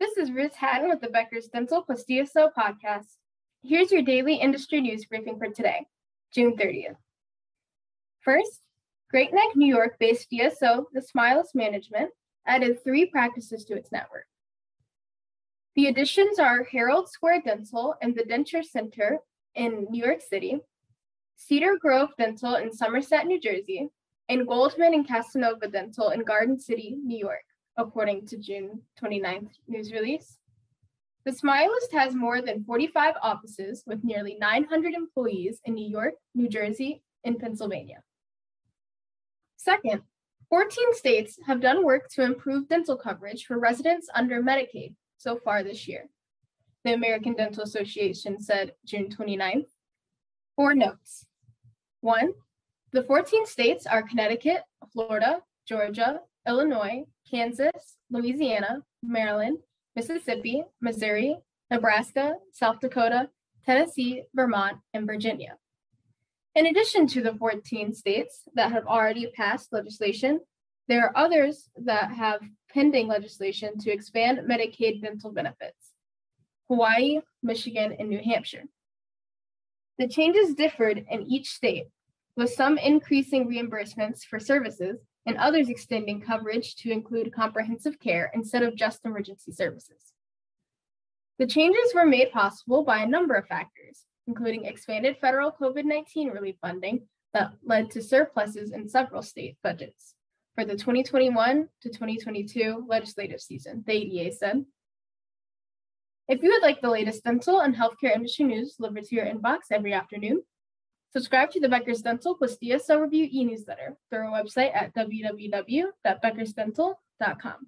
This is Ruth Hatton with the Becker's Dental plus DSO podcast. Here's your daily industry news briefing for today, June 30th. First, Great Neck, New York based DSO, the Smilist Management, added three practices to its network. The additions are Herald Square Dental and the Denture Center in New York City, Cedar Grove Dental in Somerset, New Jersey, and Goldman and Casanova Dental in Garden City, New York, according to June 29th news release. The Smilist has more than 45 offices with nearly 900 employees in New York, New Jersey, and Pennsylvania. Second, 14 states have done work to improve dental coverage for residents under Medicaid so far this year. The American Dental Association said June 29th. Four notes. One, the 14 states are Connecticut, Florida, Georgia, Illinois, Kansas, Louisiana, Maryland, Mississippi, Missouri, Nebraska, South Dakota, Tennessee, Vermont, and Virginia. In addition to the 14 states that have already passed legislation, there are others that have pending legislation to expand Medicaid dental benefits Hawaii, Michigan, and New Hampshire. The changes differed in each state, with some increasing reimbursements for services and others extending coverage to include comprehensive care instead of just emergency services. The changes were made possible by a number of factors, including expanded federal COVID 19 relief funding that led to surpluses in several state budgets for the 2021 to 2022 legislative season, the ADA said. If you would like the latest dental and healthcare industry news delivered to your inbox every afternoon, subscribe to the Becker's Dental plus DSO Review e newsletter through our website at www.beckersdental.com.